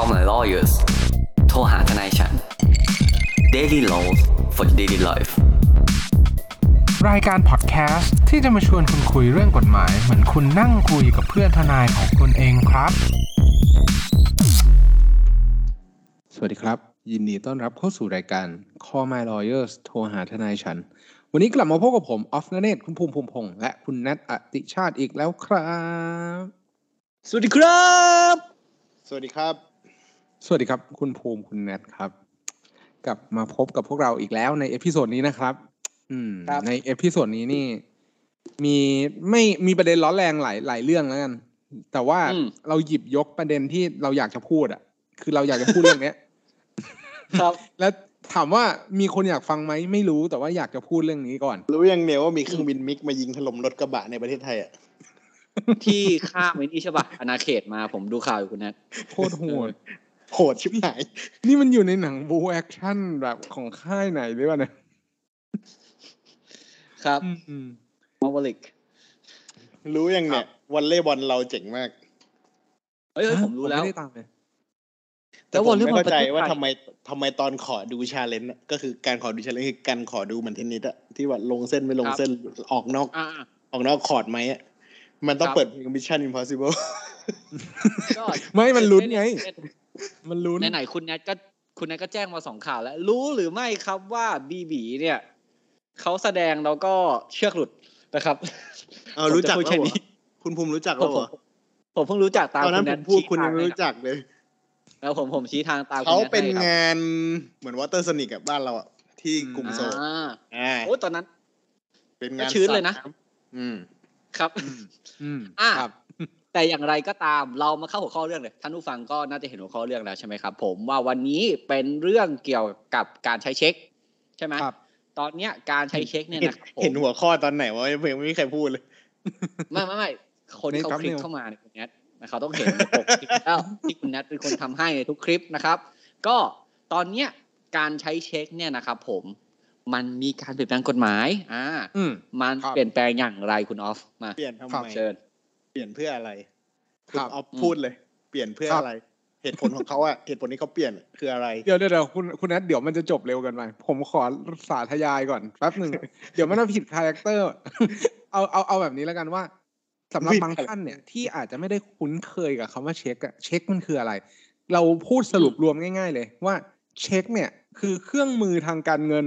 Call my lawyers โทรหาทนายฉัน Daily Laws for daily life รายการพอดแคสต์ที่จะมาชวนคุณคุยเรื่องกฎหมาย เหมือนคุณนั่งคุยกับเพื่อนทนายของคุณเองครับ สวัสดีครับ ยินดีต้อนรับเข้าสู่รายการ Call My Lawyers โทรหาทนายฉัน วันนี้กลับมาพบกับผม ออฟนเนตคุณภูมิภูมิพงษ์และคุณนัทอติชาติอีกแล้วครับ สวัสดีครับ สวัสดีครับ สวัสดีครับ คุณภูมิคุณแนทครับ กลับมาพบกับพวกเราอีกแล้วใน episode นี้นะครับ อืมครับใน episode นี้นี่ มีไม่มีประเด็นร้อนแรงหลายหลายเรื่องแล้วกัน แต่ว่าอืมเราหยิบยกประเด็นที่เราอยากจะพูดอะ คือเราอยากจะพูดเรื่องเนี้ย ครับ แล้วถามว่ามีคนอยากฟังไหมไม่รู้แต่ว่าอยากจะพูดเรื่องนี้ก่อน รู้ยังเนี่ยว่ามีเครื่องบินมิกมายิงถล่มรถกระบะในประเทศไทยอะที่ข้ามไว้นี่ใช่ป่ะอนาเขตมาผมดูข่าวอยู่คุณนัทโคตรโหด โหดชิบหาย นี่มันอยู่ในหนังบูแอคชั่นแบบของค่ายไหนหรือวะเนี่ย ครับอืมมาวลิก รู้ยังเนี่ยวันเล่บอลเราเจ๋งมากเฮ้ยเฮ้ยผมรู้แล้วไม่ได้ตามเลยแต่แต่ผวอลมเลย์ไม่บอลเข้าใจประเทศว่าไทยทำไมทำไมตอนขอดูชาเลนจ์อะก็คือการขอดูชาเลนจ์คือการขอดูเหมือนเทนนิสอะที่ว่าลงเส้นไม่ลงเส้นออกนอกอ่าออกนอกคอร์ดไหมอะมันต้องครับเปิดเพลง Mission Impossible ก็ไม่มันลุ้นไง มันลุ้นไหนๆคุณนัทก็คุณนัทก็แจ้งมาสองข่าวแล้ว รู้หรือไม่ครับว่าบีบีเนี่ยเขาแสดงแล้วก็เชือกหลุดนะครับเอารู้จักผมจะพูดแล้วแค่เหรนี้อคุณภูมิรู้จักผแล้วมเหรอผมเพิ่งรู้จักตามตอนนั้คุนณผนัทมพูดชี้คุณยังทาไม่ให้รู้จักเลย แล้วผมผมชี้ทางตามคุณเขานัทเป็นให้ครับงานเหมือนวอเตอร์สนิกกับบ้านเราอะที่กรุงโซลอ่าอ่าโอ้ตอนนั้น เป็นงานก็ชื้นเลยนะสาดำอืมครับ อืมอะครับ แต่อย่างไรก็ตามเรามาเข้าหัวข้อเรื่องเลยท่านผู้ฟังก็น่าจะเห็นหัวข้อเรื่องแล้วใช่ไหมครับ ผมว่าวันนี้เป็นเรื่องเกี่ยวกับการใช้เช็ค ใช่ไหมครับ ตอนเนี้ยการใช้เช็คเนี่ยเห็นนะครับผมเห็นหัวข้อตอนไหนวะเพลงไม่มีใครพูดเลยไม่ไม่ไม่คนในเขาคลิก thumbnail เข้ามาในคุณแนทนะเขาต้องเห็นในปกคลิปแล้วที่คุณแนทเป็นคนทำให้ในทุกคลิปนะครับ ก็ตอนเนี้ยการใช้เช็คเนี่ยนะครับผมมันมีการเปลี่ยนแปลงกฎหมาย อ่า อืมมันครับเปลี่ยนแปลงอย่างไรคุณออฟ มา เปลี่ยนทำครับไมเชิญ เปลี่ยนเพื่ออะไร คคุณออฟพูดเลย เปลี่ยนเพื่ออะไรครับ เหตุผลของเขาอะเหตุผลที่เขาเปลี่ยนคืออะไรเดี๋ยวเดี๋ยวเดี๋ยวคุณคุณนัทเดี๋ยวมันจะจบเร็วเกินไปผมขอสาธยายก่อนแป๊บหนึ่งเดี๋ยวมันจะผิด character เอาเอาเอาแบบนี้แล้วกันว่าสำหรับผู้ฟังบางท่านเนี่ยที่อาจจะไม่ได้คุ้นเคยกับคำว่าเช็คอะเช็คมันคืออะไร เราพูดสรุปรวมง่าย ๆ เลยว่าเช็คเนี่ยคือเครื่องมือทางการเงิน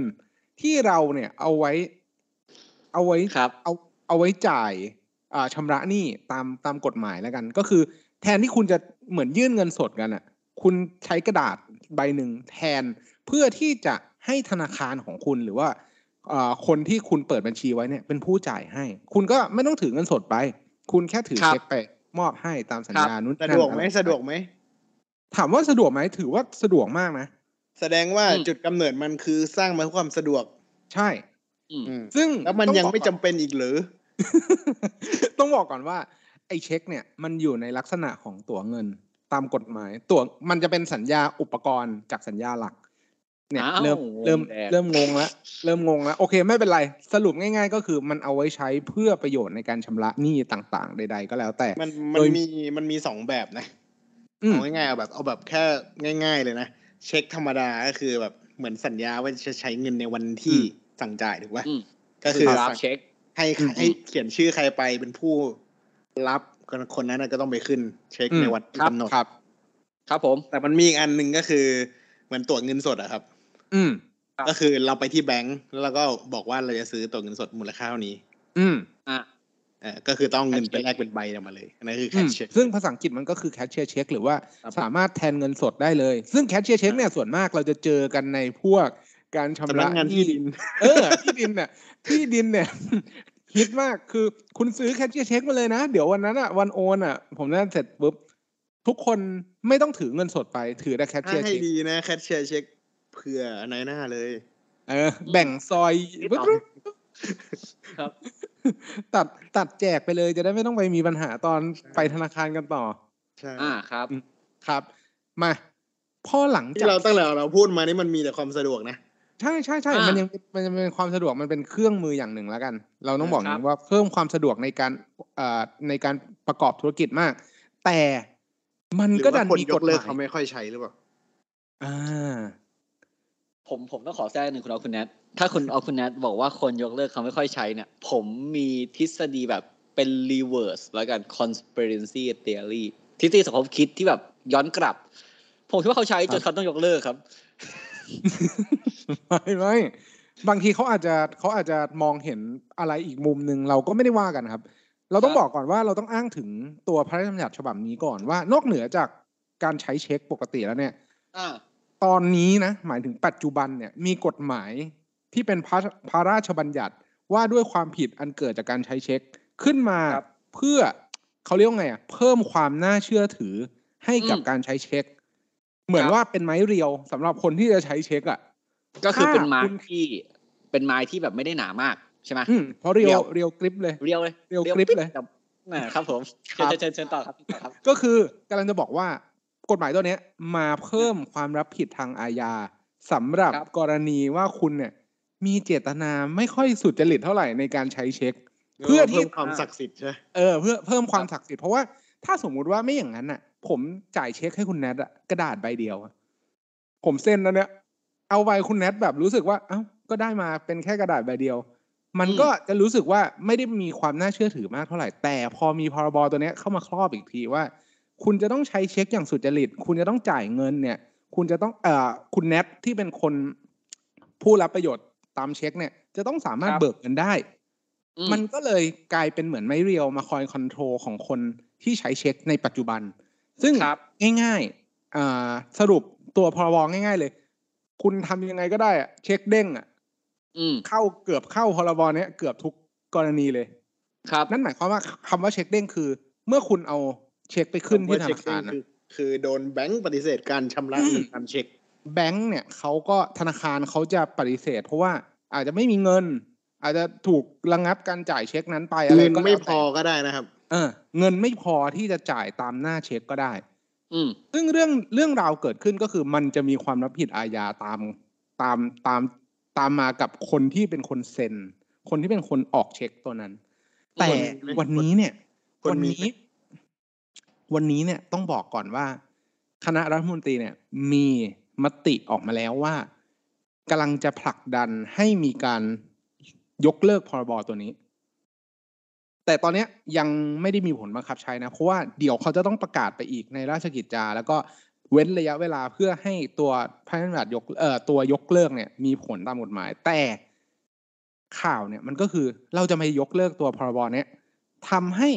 ที่เราเนี่ยเอาไว้ เอาไว้ครับเอาเอาไว้จ่าย อ่าชำระหนี้ตามตามกฎหมายแล้วกัน ก็คือแทนที่คุณจะเหมือนยื่นเงินสดกันอะ คุณใช้กระดาษใบหนึ่งแทนเพื่อที่จะให้ธนาคารของคุณหรือว่าอ่าคนที่คุณเปิดบัญชีไว้เนี่ยเป็นผู้จ่ายให้ คุณก็ไม่ต้องถือเงินสดไป คุณแค่ถือครับเช็คไปมอบให้ตามสัญญานู้นสะนั่นดวกไหมอะไรสะดวกไหมถามว่าสะดวกไหมถือว่าสะดวกมากนะแสดงว่าอืมจุดกำเนิดมันคือสร้างมาเพื่อความสะดวก ใช่อืมอืมซึ่งแล้วมันต้องยังบอกไม่ก่จำอนเป็นอีกหรือ ต้องบอกก่อนว่า ไอ้เช็คเนี่ยมันอยู่ในลักษณะของตั๋วเงินตามกฎหมาย ตั๋วมันจะเป็นสัญญาอุปกรณ์จากสัญญาหลัก เนี่ยอ้าวเริ่มงงเริ่มแดงเริ่มงงแล้วเริ่มงงแล้วโอเค ไม่เป็นไร สรุปง่าย ๆ ก็คือมันเอาไว้ใช้เพื่อประโยชน์ในการชำระหนี้ต่างๆ ใด ๆ ก็แล้วแต่ มันมันโดยมีมันมีสองแบบนะอืมเอาง่ายๆเอาแบบเอาแบบแค่ง่าย ๆ เลยนะเช็คธรรมดาก็คือแบบเหมือนสัญญาว่าจะใช้เงินในวันที่สั่งจ่ายถูกปะอืมก็คือรับสั่งเช็ค ให้อืมให้เขียนชื่อใครไปเป็นผู้รับคนคนนั้นนะก็ต้องไปขึ้น เช็คอืมในวันที่ครับกำหนดครับ ครับผม แต่มันมีอีกอันหนึ่งก็คือ เหมือนตั๋วเงินสดอะครับ อืมครับก็คือเราไปที่แบงก์แล้วเราก็บอกว่าเราจะซื้อตั๋วเงินสดมูลค่าเท่านี้ อืมอะเออก็คือต้องเอาเงิน Cash ไป check แลกเป็นใบออกมาเลยอันนั้นคือแคอืชมเช็คซึ่งภาษาอังกฤษมันก็คือแคชเชียร์เช็คหรือว่าครับสามารถแทนเงินสดได้เลย ซึ่งแคชเชียร์เช็คเนี่ยส่วนมากเราจะเจอกันในพวกการชำสำระนักงานที่ดิน เออ ที่ดินเนี่ย ที่ดินเนี่ย ฮิตมากคือคุณซื้อแคชเชียร์เช็คมาเลยนะ เดี๋ยววันนั้นอะวันโอนอะ ผมนั่นเสร็จปุ๊บทุกคนไม่ต้องถือเงินสดไปถือแต่แคชเชีถ้ายร์ให้เช็คดีนะแคชเชียร์เช็คเผื่อในหน้าเลย เออ แบ่งซอยนี่ตอบครับ ตัดตัดแจกไปเลยจะได้ไม่ต้องไปมีปัญหาตอนไปธนาคารกันต่อใช่อ่าครับ ครับ มาพอหลังที่จากเราตั้งแต่เราพูดมานี่มันมีแต่ความสะดวกนะ ใช่ใช่ใช่อ่ามัมันยังมันยังเป็นความสะดวกมันเป็นเครื่องมืออย่างหนึ่งแล้วกัน เราต้องบอกอครัย่างบนี้ว่าเพิ่มความสะดวกในการเอ่อในการประกอบธุรกิจมาก แต่มันหรือก็ว่าดันคนมียกกฎหเลิกมายเขาไม่ค่อยใช้หรือเปล่าอ่าผมผมต้องขอแทรกหนึ่งคุณเอาคุณแนทถ้าคุณเอาคุณแนทบอกว่าคนยกเลิกเขาไม่ค่อยใช้เนี่ย ผมมีทฤษฎีแบบเป็น reverse แล้วกัน conspiracy theory ทฤษฎีสมคบคิดที่แบบย้อนกลับ ผมคิดว่าเขาใช้จนเขาต้องยกเลิกครับ ไม่ไม่บางทีเขาอาจจะเขาอาจจะมองเห็นอะไรอีกมุมหนึ่งเราก็ไม่ได้ว่ากันครับ เราต้องครับบอกก่อนว่าเราต้องอ้างถึงตัวพระราชบัญญัติฉบับนี้ก่อนว่านอกเหนือจากการใช้เช็คปกติแล้วเนี่ยอ่าตอนนี้นะหมายถึงปัจจุบันเนี่ยมีกฎหมายที่เป็นพระพระราชบัญญัติว่าด้วยความผิดอันเกิดจากการใช้เช็คขึ้นมาครับเพื่อเขาเรียกว่าไงอะเพิ่มความน่าเชื่อถือให้กับอืมการใช้เช็ค เหมือนครับว่าเป็นไม้เรียวสำหรับคนที่จะใช้เช็คอะก็คือเป็นไม้ถ้าคุณที่เป็นไม้ที่แบบไม่ได้หนามากใช่ไหมอืมเพราะเรียเรีวยวเรียวกริปเลยเรียวเลยเรียวปิ๊บกริปเลยแต่อ่าครับผมครับเชิญเชิญเชิญต่อครับครับก็คือกำลังจะบอกว่ากฎหมายตัวเนี้ยมาเพิ่มความรับผิดทางอาญาสำหรับครับกรณีว่าคุณเนี่ย มีเจตนาไม่ค่อยสุจริตเท่าไหร่ในการใช้เช็ค เพื่อที่เพิ่มความศักดิ์สิทธิ์ใช่ไหมเออเพื่อเพิ่มความศักดิ์สิทธิ์เพราะว่าถ้าสมมุติว่าไม่อย่างนั้นน่ะ ผมจ่ายเช็คให้คุณแนทอะกระดาษใบเดียวอะผมเซ็นแล้วเนี่ย เอาไว้คุณแนทแบบรู้สึกว่า เอ้าก็ได้มาเป็นแค่กระดาษใบเดียว มันก็จะรู้สึกว่าไม่ได้มีความน่าเชื่อถือมากเท่าไหร่ แต่พอมีพรบตัวเนี้ยเข้ามาครอบอีกทีว่า คุณจะต้องใช้เช็คอย่างสุจริต คุณจะต้องจ่ายเงินเนี่ย คุณจะต้องเอ่อคุณแนทที่เป็นคนผู้รับประโยชน์ตามเช็คเนี่ย จะต้องสามารถครับเบิกเงินได้อืม มันก็เลยกลายเป็นเหมือนไม้เรียวมาคอย control ของคนที่ใช้เช็คในปัจจุบัน ซึ่งครับง่ายๆอ่าสรุปตัวพรบง่าย ๆ เลย คุณทำยังไงก็ได้อะเช็คเด้งอะอืมเข้าเกือบเข้าพรบเนี้ยเกือบทุกกรณีเลย ครับ นั่นหมายความว่าคำว่าเช็คเด้งคือ เมื่อคุณเอาเช็คไปขึ้นที่ธนาคคารคืออะคือโดนแบงก์ปฏิเสธการชำระอืมเงินตามเช็ค แบงก์เนี่ยเขาก็ธนาคารเขาจะปฏิเสธ เพราะว่าอาจจะไม่มีเงิน อาจจะถูกระงับการจ่ายเช็คนั้นไปอะไรเงินก็ไม่แล้วพแต่อก็ได้นะครับ เออ เงินไม่พอที่จะจ่ายตามหน้าเช็คก็ได้ อืมซึ่งเรื่องเรื่องราวเกิดขึ้นก็คือมันจะมีความรับผิดอาญาตามตามตามตามมากับคนที่เป็นคนเซ็น คนที่เป็นคนออกเช็คตัวนั้น แต่คนวันนี้เนี่ยคนวันมีนี้ วันนี้เนี่ยต้องบอกก่อนว่า คณะรัฐมนตรีเนี่ย มีมติออกมาแล้วว่ากำลังจะผลักดันให้มีการยกเลิกพรบตัวนี้ แต่ตอนเนี้ยยังไม่ได้มีผลบังคับใช้นะ เพราะว่าเดี๋ยวเขาจะต้องประกาศไปอีกในราชกิจจา แล้วก็เว้นระยะเวลาเพื่อให้ตัวพระราชบัญญัติยกเอ่อตัวยกเลิกเนี่ยมีผลตามกฎหมาย แต่ข่าวเนี่ยมันก็คือเราจะไม่ยกเลิกตัวพรบเนี้ยทำให้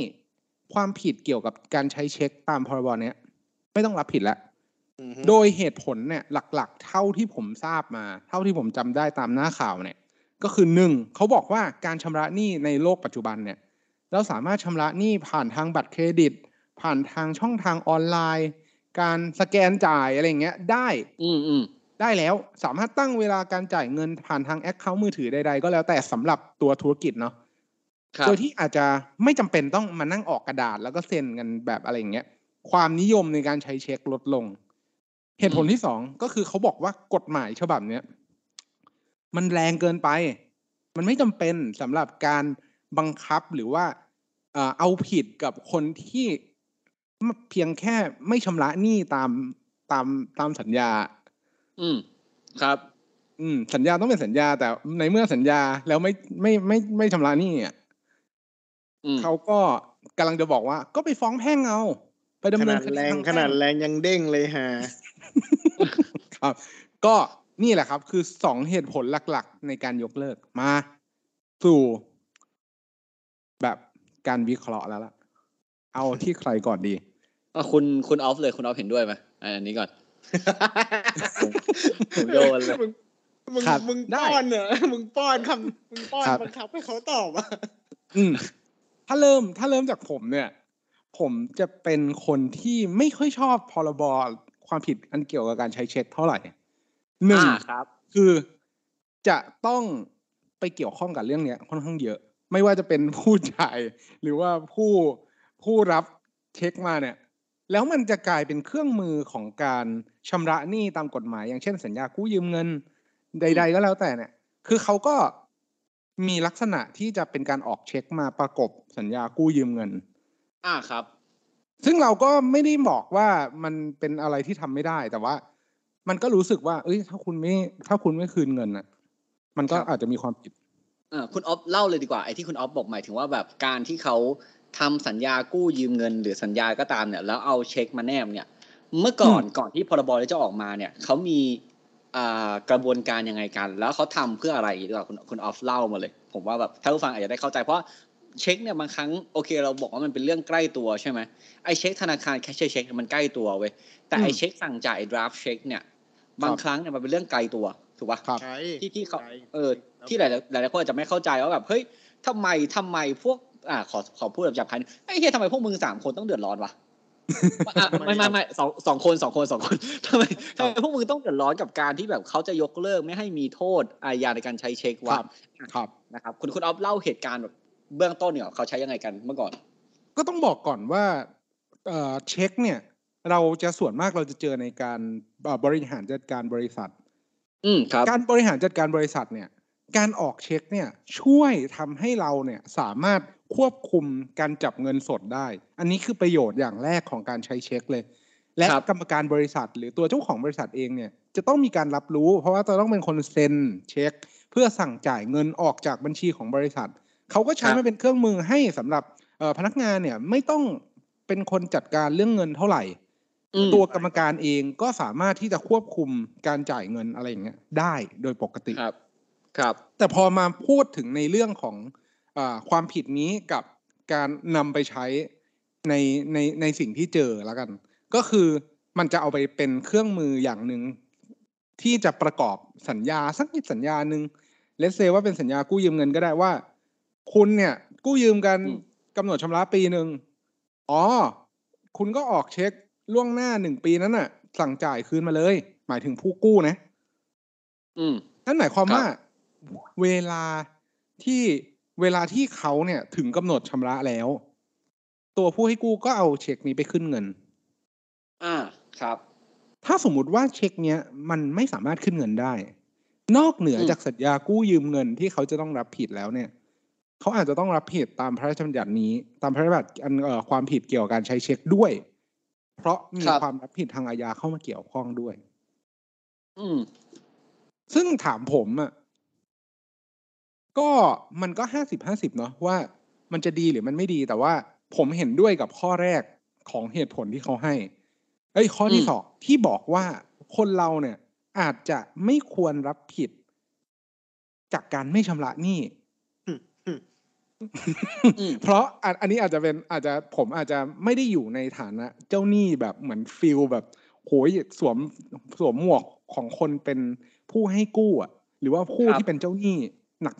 ความผิดเกี่ยวกับการใช้เช็คตามพรบเนี้ยไม่ต้องรับผิดแล้วอือฮึโดยเหตุผลเนี่ยหลักๆ เท่าที่ผมทราบมา เท่าที่ผมจำได้ตามหน้าข่าวเนี่ย ก็คือหนึ่งเขาบอกว่าการชำระหนี้ในโลกปัจจุบันเนี่ย เราสามารถชำระหนี้ผ่านทางบัตรเครดิต ผ่านทางช่องทางออนไลน์ การสแกนจ่ายอะไรอย่างเงี้ยได้ อืมอืมได้แล้วสามารถตั้งเวลาการจ่ายเงินผ่านทางแอคเคาท์มือถือใดๆก็แล้วแต่สำหรับตัวธุรกิจเนาะครับโดยที่อาจจะไม่จำเป็นต้องมานั่งออกกระดาษแล้วก็เซ็นกันแบบอะไรอย่างเงี้ย ความนิยมในการใช้เช็คลดลง เหตุผลที่สองก็คือเขาบอกว่ากฎหมายฉบับเนี้ยมันแรงเกินไป มันไม่จำเป็นสำหรับการบังคับหรือว่าเอ่อ เอาผิดกับคนที่เพียงแค่ไม่ชำระหนี้ตามตามตามสัญญา อืมครับ อืม สัญญาต้องเป็นสัญญา แต่ในเมื่อสัญญาแล้วไม่ไม่ไม่ไม่ชำระหนี้อะอืมเขาก็กำลังจะบอกว่า ก็ไปฟ้องแพ่งเอา ไปดำขเนินานดคดีแรงทางขแพ่นาดแรงยังเด้งเลยฮะครับ ก็นี่แหละครับ คือสองเหตุผลหลัก ๆ ในการยกเลิกมา สู่แบบ การวิเคราะห์แล้วล่ะ เอาที่ใครก่อนดีอะคุณคุณออฟเลยคุณออฟเห็นด้วยไหมอะอันนี้ก่อนผมโยนเลยมึงมึงครับมึงได้ป้อนเหรอมึงป้อนคำมึงป้อนครับบังคับให้เขาตอบอะอืมถ้าเริ่มถ้าเริ่มจากผมเนี่ย ผมจะเป็นคนที่ไม่ค่อยชอบพรบความผิดอันเกี่ยวกับการใช้เช็คเท่าไหร่หนึ่งอ่าครับ คือจะต้องไปเกี่ยวข้องกับเรื่องเนี้ยค่อนข้างเยอะ ไม่ว่าจะเป็นผู้จ่ายหรือว่าผู้ผู้รับเช็คมาเนี่ย แล้วมันจะกลายเป็นเครื่องมือของการชำระหนี้ตามกฎหมาย อย่างเช่นสัญญากู้ยืมเงินใด ๆ ก็แล้วแต่เนี่ย คือเขาก็มีลักษณะที่จะเป็นการออกเช็คมาประกบสัญญากู้ยืมเงิน อ่าครับ ซึ่งเราก็ไม่ได้บอกว่ามันเป็นอะไรที่ทำไม่ได้แต่ว่า มันก็รู้สึกว่า เอ้ย ถ้าคุณไม่ ถ้าคุณไม่คืนเงินอะ มันก็ครับอาจจะมีความผิดอ่า คุณออฟเล่าเลยดีกว่าไอ้ที่คุณออฟบอกหมายถึงว่าแบบการที่เขาทำสัญญากู้ยืมเงิน หรือสัญญาก็ตามเนี่ย แล้วเอาเช็คมาแนบเนี่ย เมื่อก่อนก่อนที่พรบนี้จะออกมาเนี่ยเขามีอ่ากระบวนการยังไงกัน แล้วเขาทำเพื่ออะไรดีกว่าคุณคุณออฟเล่ามาเลย ผมว่าแบบถ้าผู้ฟังอาจจะได้เข้าใจเพราะเช็คเนี่ยบางครั้งโอเค เราบอกว่ามันเป็นเรื่องใกล้ตัวใช่ไหมไอ้เช็คธนาคารแคชเชียร์เช็คมันใกล้ตัวเว้ยแต่ไอ้อืมเช็คสั่งจ่าย draft เช็คเนี่ยบางครั้งเนี่ยมันเป็นเรื่องไกลตัว ถูกปะครับใช่ที่ที่เขาใช่เออที่หลายหลายหลายคนอาจจะไม่เข้าใจว่าแบบเฮ้ยทำไมทำไมพวก อ่าขอขอพูดแบบจับพันไอ้เฮียทำไมพวกมึงสามคนต้องเดือดร้อนวะอะไม่ไม่ไม่สองสองคนสองคนสองคนทำไมทำไมพวกมึงต้องเดือดร้อนกับการที่แบบเขาจะยกเลิกไม่ให้มีโทษอาญาในการใช้เช็คครัวะบครับนะครับคุณคุณออฟเล่าเหตุการณ์แบบเบื้องต้นเนี่ยเขาใช้ยังไงกันเมื่อก่อน ก็ต้องบอกก่อนว่าเอ่อเช็คเนี่ย เราจะส่วนมากเราจะเจอในการเอ่อบริหารจัดการบริษัท อืมครับการบริหารจัดการบริษัทเนี่ย การออกเช็คเนี่ยช่วยทำให้เราเนี่ยสามารถควบคุมการจับเงินสดได้ อันนี้คือประโยชน์อย่างแรกของการใช้เช็คเลย และครับกรรมการบริษัท หรือตัวเจ้าของบริษัทเองเนี่ยจะต้องมีการรับรู้ เพราะว่าจะต้องเป็นคนเซ็นเช็ค เพื่อสั่งจ่ายเงินออกจากบัญชีของบริษัท เขาก็ใช้มาเป็นเครื่องมือให้สำหรับเอ่อพนักงานเนี่ยไม่ต้องเป็นคนจัดการเรื่องเงินเท่าไหร่อืม ตัวกรรมการเองก็สามารถที่จะควบคุมการจ่ายเงินอะไรอย่างเงี้ยได้โดยปกติครับ ครับ แต่พอมาพูดถึงในเรื่องของอาความผิดนี้กับการนำไปใช้ในในในสิ่งที่เจอแล้วกัน ก็คือมันจะเอาไปเป็นเครื่องมืออย่างหนึ่งที่จะประกอบสัญญาสักนิดสัญญาหนึ่งเลสเซว่าเป็นสัญญากู้ยืมเงินก็ได้ว่า คุณเนี่ย กู้ยืมกันอืมกำหนดชำระปีหนึ่งอ๋อ คุณก็ออกเช็ค ล่วงหน้าหนึ่งปีนั้นน่ะ สั่งจ่ายคืนมาเลย หมายถึงผู้กู้นะ อืมนั่นหมายความครับว่า เวลาที่เวลาที่เขาเนี่ยถึงกำหนดชำระแล้ว ตัวผู้ให้กู้ก็เอาเช็คนี้ไปขึ้นเงิน อ่าครับ ถ้าสมมุติว่าเช็คเนี้ยมันไม่สามารถขึ้นเงินได้ นอกเหนืออืมจากสัญญากู้ยืมเงินที่เขาจะต้องรับผิดแล้วเนี่ย เขาอาจจะต้องรับผิดตามพระราชบัญญัตินี้ ตามพระราชบัญญัติอันเอ่อความผิดเกี่ยวกับการใช้เช็คด้วย เพราะมีความรับผิดทางอาญาเข้ามาเกี่ยวข้องด้วย อืม ซึ่งถามผมอะก็มันก็ห้าสิบห้าสิบเนาะว่ามันจะดีหรือมันไม่ดีแต่ว่าผมเห็นด้วยกับข้อแรกของเหตุผลที่เขาให้เอ้ยข้อที่อืมสองที่บอกว่าคนเราเนี่ย อาจจะไม่ควรรับผิด จากการไม่ชำระหนี้อืม เพราะอันอันนี้อาจจะเป็นอาจจะผมอาจจะไม่ได้อยู่ในฐานะ เจ้าหนี้แบบเหมือนฟิลแบบโหยสวมสวมหมวกของคนเป็นผู้ให้กู้อะ หรือว่าผู้ครับที่เป็นเจ้าหนี้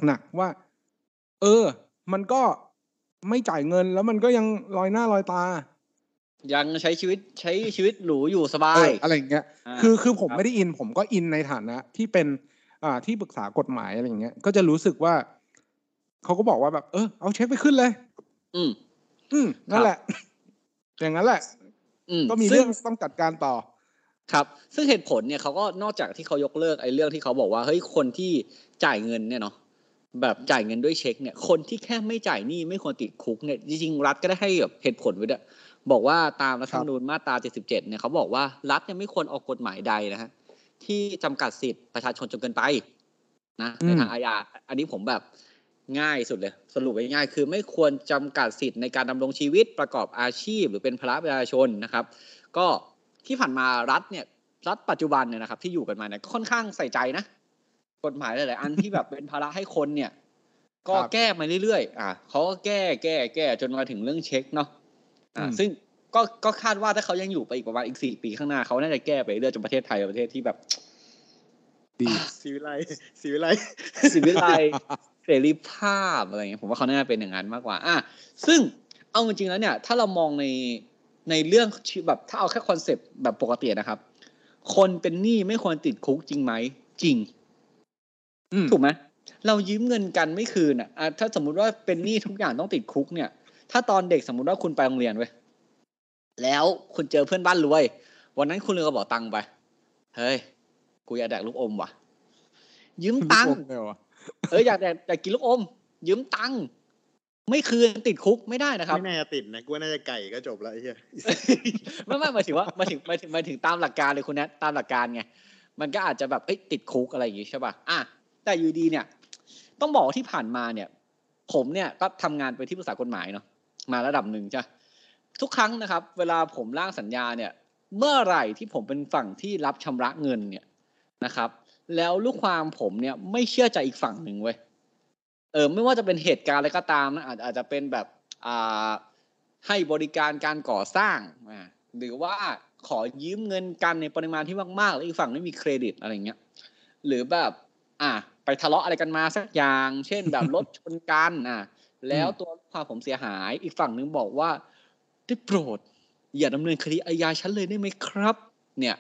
หนักๆว่า เออ มันก็ไม่จ่ายเงินแล้วมันก็ยังลอยหน้าลอยตา ยังใช้ชีวิตใช้ชีวิตหรูอยู่สบาเอยออะไรอย่างเงี้ยาคือคือผมครับไม่ได้อิน ผมก็อินในฐานะที่เป็น อ่าที่ปรึกษากฎหมายอะไรอย่างเงี้ย ก็จะรู้สึกว่า เขาก็บอกว่าแบบเออเอาเช็คไปขึ้นเลย อืม อืมนั่นแหละ อย่างนั้นแหละอืมก็มีซึ่เรื่องต้องจัดการต่อ ครับ ซึ่งเหตุผลเนี่ยเขาก็นอกจากที่เขายกเลิกไอ้เรื่องที่เขาบอกว่าเฮ้ยคนที่จ่ายเงินเนี่ยเนาะแบบจ่ายเงินด้วยเช็คเนี่ย คนที่แค่ไม่จ่ายหนี้ไม่ควรติดคุกเนี่ยจริงๆรัฐก็ได้ให้แบบเหตุผลไว้ด้วยบอกว่าตามรัฐธรรมนูญมาตรา 77 เนี่ยเขาบอกว่ารัฐเนี่ยไม่ควรออกกฎหมายใดนะฮะที่จำกัดสิทธิประชาชนจนเกินไป นะอืมในทางอาญาอันนี้ผมแบบ ง่ายสุดเลย สรุปไว้ง่ายคือไม่ควรจำกัดสิทธิ์ในการดำรงชีวิตประกอบอาชีพ หรือเป็นภาระประชาชนนะครับ ก็ที่ผ่านมารัฐเนี่ยรัฐปัจจุบันเนี่ยนะครับ ที่อยู่กันมาเนี่ยก็ค่อนข้างใส่ใจนะกฎหมายหลายๆอันที่แบบเป็นภาระให้คนเนี่ย ก็ครับแก้มาเรื่อยๆอ่าเขาก็แก้แก้แก้จนมาถึงเรื่องเช็คเนาะอ่าอืมซึ่งก็ก็คาดว่าถ้าเขายังอยู่ไปอีกประมาณอีกสี่ปีข้างหน้าเขาน่าจะแก้ไปเรื่อยจนประเทศไทยเป็นประเทศที่แบบดีสีวิไลสีวิไลสิวิไล เสรีภาพอะไรเงี้ยผมว่าเขาน่าจะเป็นอย่างนั้นมากกว่า อะซึ่งเอาจริงๆแล้วเนี่ย ถ้าเรามองในในเรื่องชีวิตแบบถ้าเอาแค่ concept แบบปกตินะครับ คนเป็นหนี้ไม่ควรติดคุกจริงไหมจริงอืมถูกไหมเรายืมเงินกันไม่คืนอะอะถ้าสมมุติว่าเป็นหนี้ทุกอย่างต้องติดคุกเนี่ย ถ้าตอนเด็กสมมุติว่าคุณไปโรงเรียนเว้ยแล้วคุณเจอเพื่อนบ้านรวย วันนั้นคุณลืมกระเป๋าตังค์ไป เฮ้ย กูอยากแดกลูกอมว่ะ ยืมตังค์ เลยวะเอออยากแดกอยากกินลูกอม ยืมตังค์ไม่คืนติดคุกไม่ได้นะครับ ไม่น่าจะติดนะกูว่าน่าจะไก่ก็จบแล้วไอ้เหี้ยไม่ไม่หมายถึงว่าหมายถึงหมายถึงหมายถึงตามหลักการเลยคุณแนทตามหลักการไงมันก็อาจจะแบบเอ้ยติดคุกอะไรอย่างงี้ใช่ป่ะอะแต่อยู่ดีเนี่ย ต้องบอกว่าที่ผ่านมาเนี่ย ผมเนี่ยก็ทำงานไปนที่ปรึกษากฎหมายเนาะมาระดับหนึ่งจ้ะทุกครั้งนะครับ เวลาผมร่างสัญญาเนี่ย เมื่อไหร่ที่ผมเป็นฝั่งที่รับชำระเงินเนี่ยนะครับ แล้วลูกความผมเนี่ยไม่เชื่อใจอีกฝั่งหนึ่งเว้ยเออไม่ว่าจะเป็นเหตุการณ์อะไรก็ตามนะอาจอาจจะเป็นแบบอ่าให้บริการการก่อสร้างอ่าหรือว่าขอยืมเงินกันในปริมาณที่มากๆแล้วอีกฝั่งไม่มีเครดิตอะไรเงี้ยหรือแบบ อะไปทะเลาะอะไรกันมาสักอย่าง เช่นแบบรถชนกันอะแล้วตัวความผมเสียหาย อีกฝั่งนึงบอกว่าได้โปรด อย่าดำเนินคดีอาญาฉันเลยได้ไหมครับ เนี่ย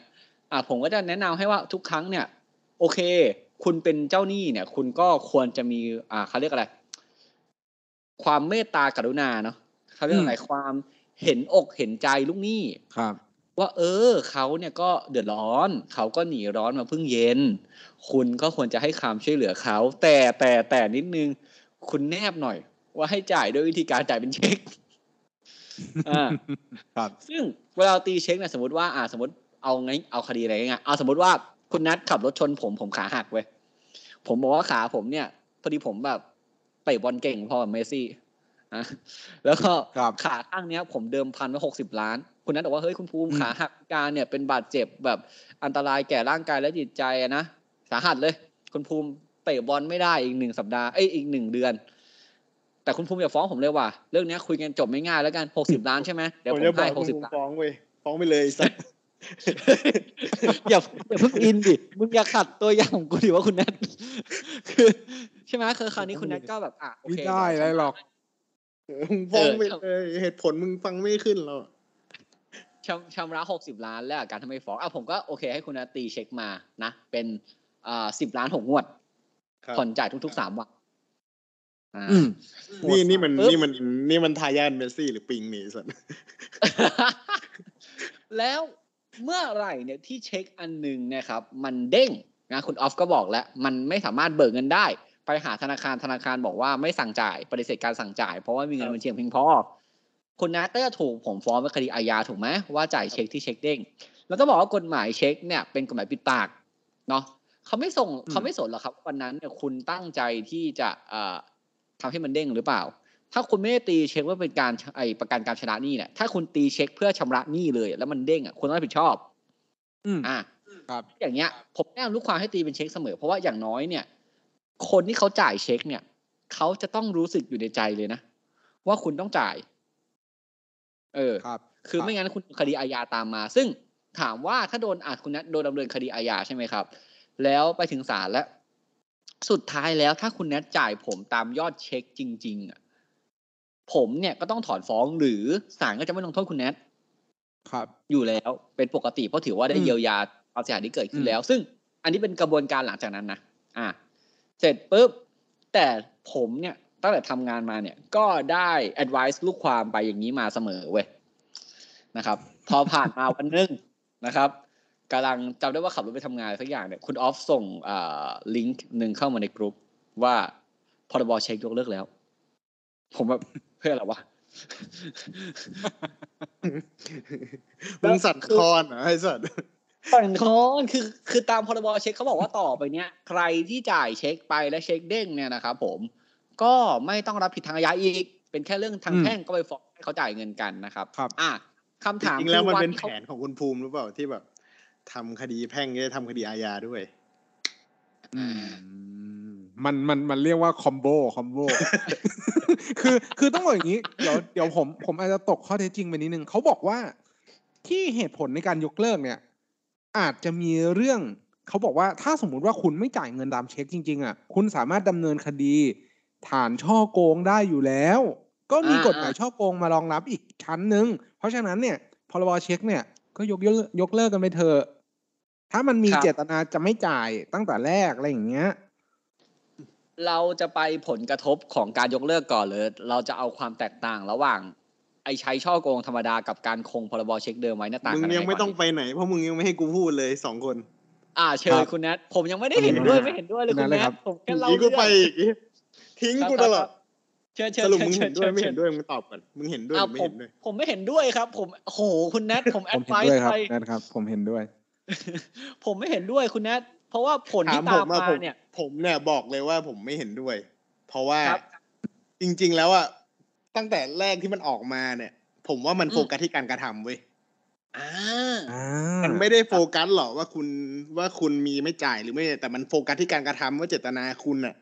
อะผมก็จะแนะนำให้ว่าทุกครั้งเนี่ย โอเค คุณเป็นเจ้าหนี้เนี่ย คุณก็ควรจะมี อ่าเขาเรียกอะไร ความเมตตากรุณาเนาะเขาเรียกอะไรความเห็นอกเห็นใจลูกหนี้ครับ ว่า เออเขาเนี่ยก็เดือดร้อน เขาก็หนีร้อนมาเพิ่งเย็น คุณก็ควรจะให้ความช่วยเหลือเขา แต่แต่แต่นิดนึง คุณแนบหน่อย ว่าให้จ่ายด้วยวิธีการจ่ายเป็นเช็คอ่าครับ ซึ่งเวลาตีเช็คเนี่ยสมมติว่า อ่า สมมติเอาไงเอาคดีอะไรง่ายๆเอาสมมติว่า คุณนัดขับรถชนผมผมขาหักเว้ยผมบอกว่าขาผมเนี่ยพอดีผมแบบเตะบอลเก่งพอกับเมสซี่อะแล้วก็ครับขาข้างเนี้ย ผมเดิมพันไว้หกสิบล้าน คุณนัทบอกว่าเฮ้ยคุณภูมิอืมขาหักพิการเนี่ยเป็นบาดเจ็บแบบอันตรายแก่ร่างกายและจิตใจอะนะสาหัสเลย คุณภูมิเตะบอลไม่ได้อีกหนึ่งสัปดาห์เอ้ยอีกหนึ่งเดือน แต่คุณภูมิอย่าฟ้องผมเลยว่ะเรื่องเนี้ยคุยกันจบไม่ง่ายแล้วกันหกสิบล้านใช่ไหมเดี๋ยวผมผมจะบอให้กหกสิบมึงล้านฟ้องเว้ยฟ้องไปเลยสัตว์ อย่าอย่าเพิ่งอินดิมึงอย่าขัดตัวอย่างของกูดิว่าคุณแนทคือใช่ไหมคือคราวนี้คุณแนทก็แบบอะโอไม่เคได้เลยหรอกเออมึงฟ้องไปเลยเหตุผลมึงฟังไม่ขึ้นหรอกชำชำระหกสิบล้านแล้วการทำให้ฟ้องอะผมก็โอเคให้คุณแนทตีเช็คมานะเป็นอ่าสิบล้านหกงวดครับผ่อนจ่ายทุกๆสามวันอ่าอืมนี่นี่มันปึ๊บนี่มันนี่มันทายาทเมสซี่หรือปิงนี่สัตว์แล้ว เมื่อไหร่เนี่ยที่เช็คอันหนึ่งเนะครับ มันเด้งนะคุณออฟก็บอกแล้วมันไม่สามารถเบิกเงินได้ ไปหาธนาคารธนาคารบอกว่าไม่สั่งจ่ายปฏิเสธการสั่งจ่าย เพราะว่ามีเงินบัญชีเพียงพอคุณนัทก็จะถูกผมฟ้องเป็นคดีอาญาถูกไหมว่าจ่ายเช็คที่เช็คเด้งแล้วต้องบอกว่ากฎหมายเช็คเนี่ยเป็นกฎหมายปิดปากเนาะเขาไม่ส่งอืมเขาไม่สนหรอกครับ วันนั้นเนี่ยคุณตั้งใจที่จะเอ่อทำให้มันเด้งหรือเปล่า ถ้าคุณไม่ได้ตีเช็คว่าเป็นการไอประกันการชำระหนี้เนี่ยถ้าคุณตีเช็คเพื่อชำระหนี้เลย แล้วมันเด้งอะคุณต้องรับผิดชอบ อืมอะครับ อย่างเงี้ยผมแนะนำลูกความให้ตีเป็นเช็คเสมอ เพราะว่าอย่างน้อยเนี่ย คนที่เขาจ่ายเช็คเนี่ยเขาจะต้องรู้สึกอยู่ในใจเลยนะ ว่าคุณต้องจ่าย เออครับ คือไม่งั้นคุณคดีอาญาตามมา ซึ่งถามว่าถ้าโดนอาจคุณนัทโดนดำเนินคดีอาญาใช่ไหมครับ แล้วไปถึงศาลแล้ว สุดท้ายแล้วถ้าคุณแนทจ่ายผมตามยอดเช็คจริง ๆ อะ ผมเนี่ยก็ต้องถอนฟ้องหรือศาลก็จะไม่ลงโทษคุณแนทครับ อยู่แล้วเป็นปกติเพราะถือว่าได้อืมเยียวยาความเสียหายที่เกิดขึ้อืนมแล้ว ซึ่งอันนี้เป็นกระบวนการหลังจากนั้นนะอ่าเสร็จปุ๊บแต่ผมเนี่ยตั้งแต่ทำงานมาเนี่ยก็ได้ advice ลูกความไปอย่างนี้มาเสมอเว้ยนะครับ พอผ่านมาวันหนึงนะครับกำลังจำได้ว่าขับรถไปทำงานสักอย่างเนี่ยคุณออฟส่งอ่าลิงก์หนึ่งเข้ามาในกลุ่มว่าพรบเช็คยกเลิกแล้ว ผมแบบเพื่ออะไรวะมึงสัตว์คอนเหรอไอ้สัตว์ปั่นคอนคือคือตามพรบเช็คเขาบอกว่าต่อไปเนี้ย ใครที่จ่ายเช็คไปและเช็คเด้งเนี่ยนะครับผม ก็ไม่ต้องรับผิดทางอาญาอีก เป็นแค่เรื่องทางอืมแพ่งก็ไปฟ้องให้เขาจ่ายเงินกันนะครับ ครับ อะคำจถามริงๆแล้วมันคือเป็นที่แผขานของคุณภูมิหรือเปล่าที่แบบทำคดีแพ่งจะทำคดีอาญาด้วย อืม มันมันมันเรียกว่าคอมโบคอมโบคือคือต้องบอกอย่างนี้ เดี๋ยวเดี๋ยวผมผมอาจจะตกข้อเท็จจริงไปนิดนึงเขาบอกว่าที่เหตุผลในการยกเลิกเนี่ย อาจจะมีเรื่องเขาบอกว่าถ้าสมมุติว่าคุณไม่จ่ายเงินตามเช็คจริง ๆ อะ คุณสามารถดำเนินคดี ฐานช่อโกงได้อยู่แล้ว ก็มีกฎหมายช่อโกงมารองรับอีกชั้นหนึ่งเพราะฉะนั้นเนี่ยพรบเช็คเนี่ย ก็ยกเลิกยกเลิกกันไปเถอะถ้ามันมีเจตนาจะไม่จ่ายตั้งแต่แรกอะไรอย่างเงี้ย เราจะไปผลกระทบของการยกเลิกก่อนเลย เราจะเอาความแตกต่างระหว่าง ไอ้ใช้ช่อโกงธรรมดากับการคงพรบเช็คเดิมไว้หน้าต่างมึงกันยังไม่ก่นต้องไปไหนเพราะมึงยังไม่ให้กูพูดเลยสองคน อ่าเชิคญรับคุณแนทผมยังไม่ได้เห็นด้วยอืมไม่เห็นด้วยเลยคุคุณณแนทแนเลยครัทบผมแค่เล่านี่กูเรื่องไปอีกทิ้งกูตลอดเชิญเชิญสรุปเชิญมึงเชิเห็ญนด้วยไม่เชิเห็ญนด้วยมึงตอบก่อนมึงเห็นด้วยหอ้ารือไม่ผมเห็นด้วยผมไม่เห็นด้วยครับ ผมโอ้โหคุณแนทผมแอผมดไวเห็นด้วยส์ครับไปนะครับ ผมเห็นด้วย ผมไม่เห็นด้วยคุณแนท เพราะว่าผลถาที่มตาผมมมาอะผมเนี่ย ผมเนี่ยบอกเลยว่าผมไม่เห็นด้วย เพราะว่าครับจริง ๆ แล้วอะตั้งแต่แรกที่มันออกมาเนี่ย ผมว่ามันอืมโฟกัสที่การกระทำเว้ยอ่าอ่ามันไม่ได้โฟกัสหรอกว่าคุณว่าคุณมีไม่จ่ายหรือไม่แต่มันโฟกัสที่การกระทำว่าเจตนาคุณอะ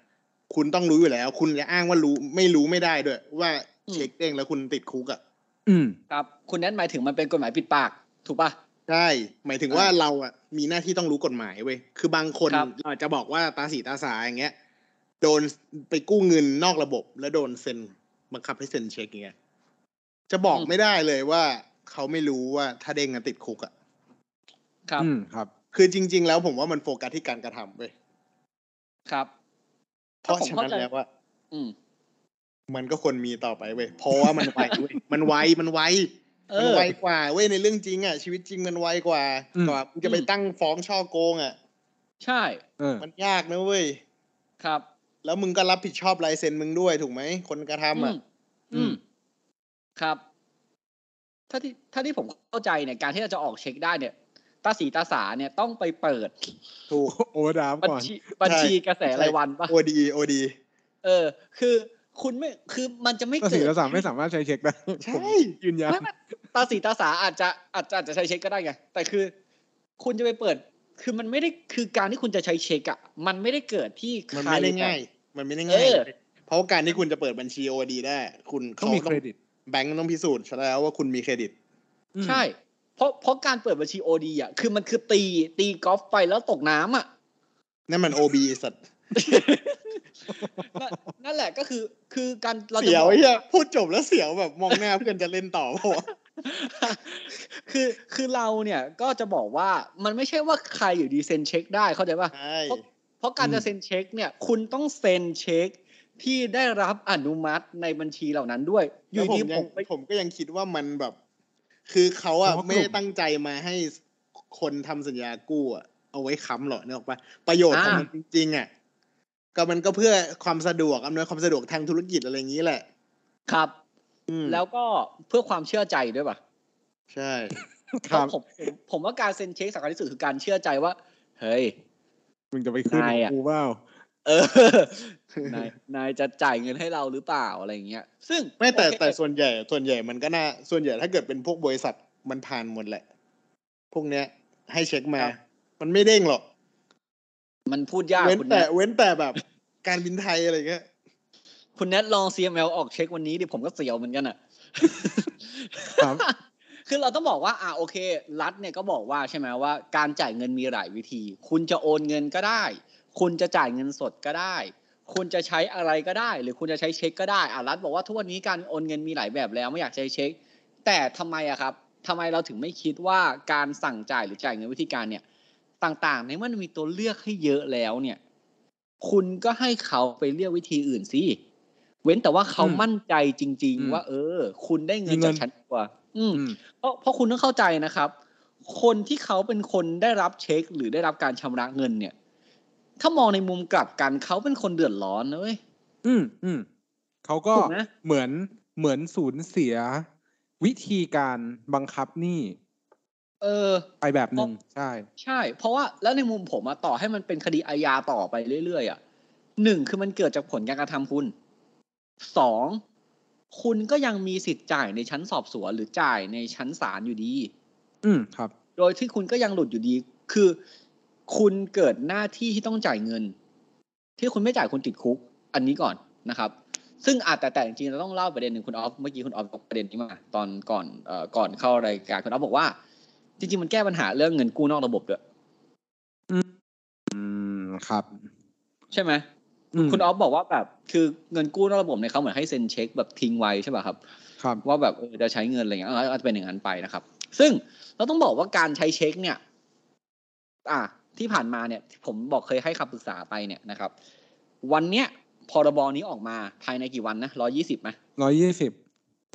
คุณต้องรู้อยู่แล้ว คุณจะอ้างว่ารู้ไม่รู้ไม่ได้ด้วย ว่าอืมเช็คเด้งแล้วคุณติดคุกอะอืม ครับคุณแนทหมายถึงมันเป็นกฎหมายปิดปาก ถูกปะ ใช่ หมายถึงว่าเราอะมีหน้าที่ต้องรู้กฎหมายเว้ย คือบางคนครับอาจจะบอกว่าตาสีตาสาอย่างเงี้ย โดนไปกู้เงินนอกระบบ แล้วโดนเซ็นบังคับให้เซ็นเช็คอย่างเงี้ย จะบอกไม่ได้เลยว่าเขาไม่รู้ว่าถ้าเด้งอะติดคุกอะครับอืมครับ คือจริง ๆ แล้วผมว่ามันโฟกัสที่การกระทำเว้ย ครับ เพราะผมฉะเข้านั้นใจแล้วว่าอืมมันก็ควรมีต่อไปเว้ย เพราะว่ามันไวเว้ย มันไว มันไวเอ มันอไวกว่าเว้ยในเรื่องจริงอะชีวิตจริงมันไวกว่าอืมกว่ามึงจะไปอืมตั้งฟ้องช่อโกงอะใช่เออมันยากนะเว้ยครับ แล้วมึงก็รับผิดชอบลายเซ็นมึงด้วยถูกไหมคนกระทำอะอืมอืมครับ ถ้าที่ถ้าที่ผมเข้าใจเนี่ยการที่เราจะออกเช็คได้เนี่ยตาสีตาสาเนี่ยต้องไปเปิด ถูกโอเวอร์ดราฟบัญก่อนชีบัญชีกระแสรายวันปะโอดีโอดี เออ คือ คุณไม่คือมันจะไม่ก็เกิสี่ดละสามไม่สามารถใช้เช็คได้ใช่ผมยืนยันไม่ไม่ตาสีตาสาอาจจะอาจจะอาจจะใช้เช็คก็ได้ไงแต่คือ คุณจะไปเปิด คือมันไม่ได้คือการที่คุณจะใช้เช็คอะมันไม่ได้เกิดที่มันใครไม่ได้ง่าย มันไม่ได้ง่ายเออเพราะว่าการที่คุณจะเปิดบัญชีโอดีได้ คุณต้องมีเครดิตแบงก์ต้องพิสูจน์แล้วว่าคุณมีเครดิตอืมใช่ เพราะเพราะการเปิดบัญชีโอดีอะ คือมันคือตีตีกอล์ฟไปแล้วตกน้ำอะนั่นมันโอบีสัตว์ นั่นนั่นแหละก็คือคือการเราจะเสียวบอกไอ้เหี้ยพูดจบแล้วเสียวแบบมองหน้าเพื่อนจะเล่นต่อเพราะว่าคือคือเราเนี่ยก็จะบอกว่ามันไม่ใช่ว่าใครอยู่ดีเซ็นเช็คได้เข้าใจป่ะใช่เพราะเพราะการจะเซ็นเช็คเนี่ย คุณต้องเซ็นเช็คที่ได้รับอนุมัติในบัญชีเหล่านั้นด้วยอแล้วยู่ผมดียัผงมไปผมก็ยังคิดว่ามันแบบ คือเขาอะเพราะว่ากลุ่มไม่ได้ตั้งใจมาให้คนทำสัญญากู้อะเอาไว้ค้ำหรอกเนี่ยหรอกปะประโยชน์ของมันจริงๆอะ ก็มันก็เพื่อความสะดวกอำนวยความสะดวกทางธุรกิจอะไรอย่างนี้แหละ ครับอืมแล้วก็เพื่อความเชื่อใจด้วยป่ะ ใช่ครับเพาะผมผมผมว่าการเซ็นเช็คสำคัญที่สุดคือการเชื่อใจว่า เฮ้ยมึงจะไปขึ้นนายอะกูเปล่าเออนายนายจะจ่ายเงินให้เราหรือเปล่าอะไรอย่างเงี้ย ซึ่งไม่แต่โอเคแต่ส่วนใหญ่ ส่วนใหญ่มันก็น่าส่วนใหญ่ถ้าเกิดเป็นพวกบริษัทมันผ่านหมดแหละ พวกเนี้ย ให้เช็คมา มันไม่เด้งหรอก มันพูดยากเว้นคุณแต่แนทเว้นแต่แบบการบินไทยอะไรเงี้ยคุณแนทลอง CML ออกเช็ควันนี้ดิผมก็เสียวเหมือนกันอะครับคือเราต้องบอกว่า อ่าโอเค รัฐเนี่ยก็บอกว่าใช่ไหมว่า การจ่ายเงินมีหลายวิธี คุณจะโอนเงินก็ได้ คุณจะจ่ายเงินสดก็ได้ คุณจะใช้อะไรก็ได้ หรือคุณจะใช้เช็คก็ได้อ่ารัฐบอกว่าทุกวันนี้การโอนเงินมีหลายแบบแล้วไม่อยากใช้เช็ค แต่ทำไมอะครับทำไมเราถึงไม่คิดว่าการสั่งจ่ายหรือจ่ายเงินวิธีการเนี่ย ต่างๆในเมื่อมันมีตัวเลือกให้เยอะแล้วเนี่ย คุณก็ให้เขาไปเลือกวิธีอื่นสิเว้นแต่ว่าเขาอืมมั่นใจจริงอืมๆว่า เออ คุณได้เงินมีเงิจานกฉันดีกว่าอืมอืมเพราะเพราะคุณต้องเข้าใจนะครับ คนที่เขาเป็นคนได้รับเช็ค หรือได้รับการชำระเงินเนี่ย ถ้ามองในมุมกลับกันเขาเป็นคนเดือดร้อนนะเว้ยอืมอืมเขาก็ถูกไหมเหมือนเหมือนสูญเสีย วิธีการบังคับหนี้ เออ ไปแบบหนึ่งใช่ ใช่ เพราะว่าแล้วในมุมผมอะต่อให้มันเป็นคดีอาญาต่อไปเรื่อยๆอะหนึ่งคือมันเกิดจากผลการกระทำคุณสองคุณก็ยังมีสิทธิ์จ่ายในชั้นสอบสวนหรือจ่ายในชั้นศาลอยู่ดี อืมครับ โดยที่คุณก็ยังหลุดอยู่ดี คือ คุณเกิดหน้าที่ที่ต้องจ่ายเงิน ที่คุณไม่จ่ายคุณติดคุก อันนี้ก่อนนะครับ ซึ่งอาจแต่แต่จริงๆเราต้องเล่าประเด็นหนึ่งคุณออฟเมื่อกี้คุณออฟยกประเด็นนี้มา ตอนก่อนเอ่อก่อนเข้ารายการคุณออฟบอกว่า จริงๆมันแก้ปัญหาเรื่องเงินกู้นอกระบบด้วยอืมครับ ใช่ไหมมคุณออฟบอกว่าแบบคือเงินกู้นอกระบบเนี่ยเขาเหมือนให้เซ็นเช็คแบบทิ้งไว้ใช่ป่ะครับ ครับ ว่าแบบเออจะใช้เงินอะไรอย่างเงี้ยเอออาจจะเป็นอย่างนั้นไปนะครับ ซึ่งเราต้องบอกว่าการใช้เช็คเนี่ย อะที่ผ่านมาเนี่ย ผมบอกเคยให้คำปรึกษาไปเนี่ยนะครับ วันเนี้ยพรบนี้ออกมาภายในกี่วันนะร้อยี่สิบไหมร้อยยี่สิบ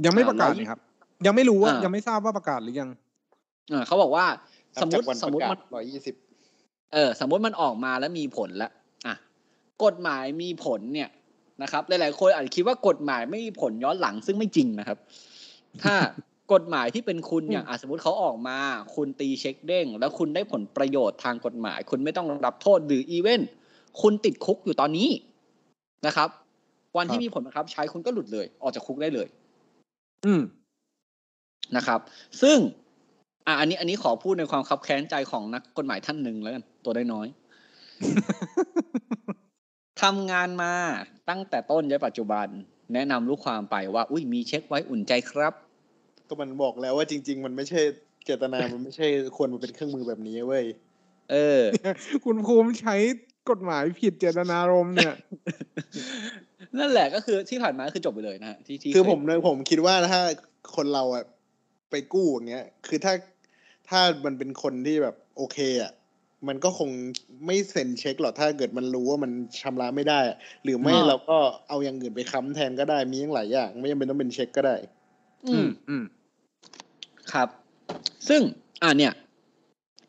ยังไม่อ่าประกาศ120นี่ครับ ยังไม่รู้ว่าอ่ายัยังไม่ทราบว่าประกาศหรือยัง เออเขาบอกว่าสมมตินับจากวันสมมติประกามัศนร้อยยี่สิบเออ สมมติมันออกมาแล้วมีผลแล้วอะกฎหมายมีผลเนี่ยนะครับ หลาย ๆ คนอาจจะคิดว่ากฎหมายไม่มีผลย้อนหลังซึ่งไม่จริงนะครับ ถ้ากฎหมายที่เป็นคุณอย่างอะสมมติเขาออกมา คุณตีเช็คเด้ง แล้วคุณได้ผลประโยชน์ทางกฎหมาย คุณไม่ต้องรับโทษหรืออีเวนคุณติดคุกอยู่ตอนนี้นะครับ วันที่มีผลบังคับ ใช้คุณก็หลุดเลย ออกจากคุกได้เลย อืมนะครับ ซึ่ง อะอันนี้อันนี้ขอพูดในความคับแค้นใจของนักกฎหมายท่านหนึ่งแล้วกันตัวได้น้อยทำงานมาตั้งแต่ต้นจนปัจจุบัน แนะนำลูกความไปว่า อุ้ยมีเช็คไว้อุ่นใจครับ ก็มันบอกแล้วว่าจริง ๆ มันไม่ใช่เจตนามันไม่ใช่ควรมาเป็นเครื่องมือแบบนี้เว้ยเออ คุณภูมิใช้กฎหมายผิดเจตนารมณ์เนี่ย นั่นแหละก็คือที่ผ่านมาคือจบไปเลยนะฮะที่ที่คือเยผมเนี่ยผมคิดว่าถ้าคนเราอะไปกู้อย่างเงี้ย คือถ้า ถ้ามันเป็นคนที่แบบโอเคอะมันก็คงไม่เซ็นเช็คหรอกถ้าเกิดมันรู้ว่ามันชำระไม่ได้อะหรือไม่เราก็เอาอย่างอื่นไปค้ำแทนก็ได้มีทั้งหลายอย่างไม่จำเป็นต้องเป็นเช็คก็ได้ อือืมมอืมครับ ซึ่งอ่าเนี่ย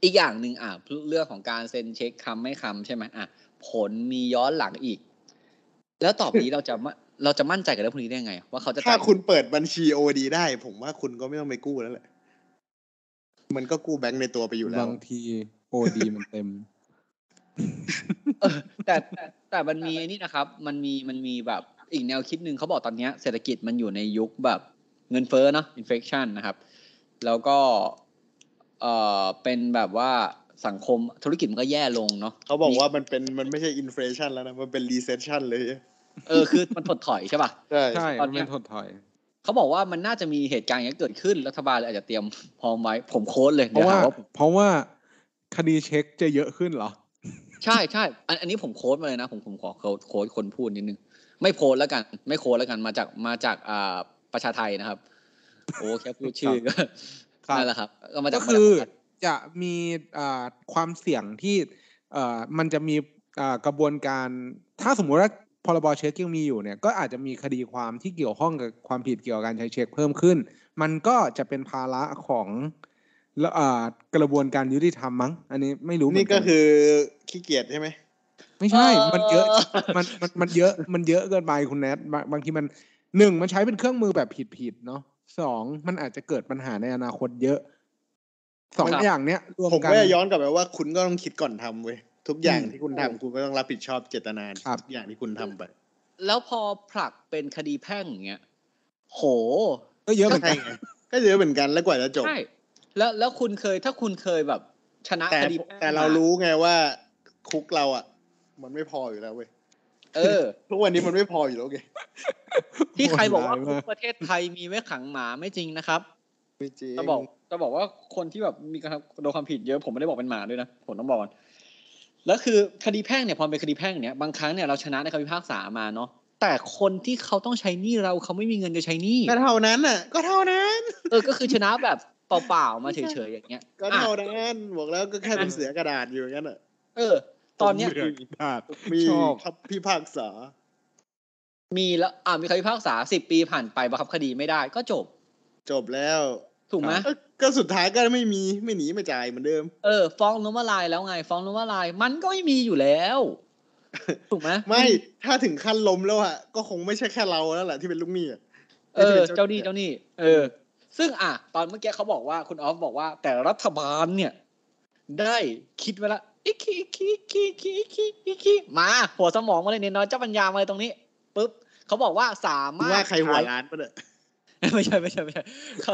อีกอย่างหนึ่งอะเรื่องของการเซ็นเช็คคำไม่คำใช่ไหมอะผลมีย้อนหลังอีก แล้วต่อไปนี้เราจะมะเราจะมั่นใจกับเรื่องพวกนี้ได้ไง ว่าเขาจะถ้าจ่ายคุณเปิดบัญชีโอดีได้ ผมว่าคุณก็ไม่ต้องไปกู้แล้วแหละ มันก็กู้แบงค์ในตัวไปอยู่แล้ว บางทีโอดีมันเต็มเออแต่แต่แต่มันมีไอ้นี่นะครับ มันมีมันมีแบบอีกแนวคิดหนึ่งเขาบอกตอนเนี้ยเศรษฐกิจมันอยู่ในยุคแบบเงินเฟ้อเนาะอินเฟ t ชันนะครับ แล้วก็เอ่อเป็นแบบว่าสังคมธุรกิจมันก็แย่ลงเนาะเขาบอกว่ามันเป็นมันไม่ใช่อินฟลชันแล้วนะ มันเป็นรีเซชชันเลย เออคือมันถดถอยใช่ป่ะ ใช่ใช่ตอมันนเนี้เป็ยนถดถอย เขาบอกว่ามันน่าจะมีเหตุการณ์อย่างนี้ยเกิดขึ้นรัฐบาลเลยอาจจะเตรียมพร้อมไว้ผมโค้ดเลยเพเดี๋ยวราะว่าหาว่าผมเพราะว่าคดีเช็คจะเยอะขึ้นเหรอ ใช่ใช่อันอันนี้ผมโค้ดมาเลยนะ ผมผมขอโค้ดโค้ดคนพูดนิดนึงไม่โค้ดแล้วกัน ไม่โค้ดแล้วกันมาจากมาจากอ่าประชาไทยนะครับ โอ้แค่พูดชื่อก็ครับนั่นแหละครับ ก็มาจากก็คือมาจากจะมีอ่าความเสี่ยงที่เอ่อมันจะมีอ่ากระบวนการ ถ้าสมมุติว่า พรบเช็คยังมีอยู่เนี่ยก็อาจจะมีคดีความที่เกี่ยวข้องกับความผิดเกี่ยวกับการใช้เช็คเพิ่มขึ้น มันก็จะเป็นภาระของแล้วอ่ากระบวนการยุติธรรมมั้ง อันนี้ไม่รู้เหมืนี่อนก็กันคือขี้เกียจใช่ไหมไม่ใช่ มันเยอะมันมันมันเยอะมันเยอะเกินไปคุณแนทบางบางทีมันหนึ่งมันใช้เป็นเครื่องมือแบบผิดๆเนาะสองมันอาจจะเกิดปัญหาในอนาคตเยอะสองครับอย่างเนี้ยรวมผมกันก็จะย้อนกลับไปว่าคุณก็ต้องคิดก่อนทำเว้ย ทุกอย่างอืมที่คุณทำคุณก็ต้องรับผิดชอบเจตนาครับทุกอย่างที่คุณทำไป แล้วพอผลักเป็นคดีแพ่งอย่างเงี้ยโห ก็เยอะเหมือนใช่กันไงก็เยอะเหมือนกันแล้วกว่าจะจบใช่แล้วแล้วคุณเคยถ้าคุณเคยแบบ ชนะแต่คดีแพ่งแต่เรามรู้ไงว่าคุกเราอะ มันไม่พออยู่แล้วเว้ยเออทุกวันนี้มันไม่พออยู่แล้วไงที่ใครบอกว่าโหดคุร้ยกประเทศไทยมีไว้ขังหมาไม่จริงนะครับไม่จริงจะบอกจะบอกว่าคนที่แบบมีการโดนความผิดเยอะผมไม่ได้บอกเป็นหมาด้วยนะผมต้องบอกก่อน แล้วคือคดีแพ่งเนี่ยพอเป็นคดีแพ่งเนี่ยบางครั้งเนี่ยเราชนะในคำพิพากษามาเนาะแต่คนที่เขาต้องใช้หนี้เราเขาไม่มีเงินจะใช้หนี้ก็เท่านั้นอะ ก็เท่านั้น เออก็คือชนะแบบเปล่าๆมาเฉยๆอย่างเงี้ย ก็อะเท่านั้นบอกแล้วก็แค่เป็นเสือกระดาษอยู่อย่างนั้นอะเออ ตอนเนี้ยเรื่องดาดมีชอบครับพิพากษา มีแล้วอ่ามีคำพิพากษาสิบปีผ่านไปบังคับคดีไม่ได้ก็จบ จบแล้ว ถูกไหม ก็ก็สุดท้ายก็ไม่มีไม่หนีไม่จ่ายเหมือนเดิม เออฟ้องล้มละลายแล้วไง ฟ้องล้มละลาย มันก็ไม่มีอยู่แล้วถูกไหมไม่ถ้าถึงขั้นล้มแล้วอะก็คงไม่ใช่แค่เราแล้วแหละที่เป็นลูกหนี้อะเออ เจ้าหนี้เจ้าหนี้เออ ซึ่งอะตอนเมื่อกี้เขาบอกว่าคุณออฟบอกว่า แต่รัฐบาลเนี่ย ได้คิดไว้ละอีกคีอีกคีอีกคีอีกคีอีกคีอีกคีมา หัวสมองมาเลยเนี่ยน้อยเจ้าปัญญามาเลยตรงนี้ปุ๊บเขาบอกว่าสามารถว่าใครหัวใช้ร้านปะเนี่ย ไม่ใช่ไม่ใช่ไม่ใช่เขา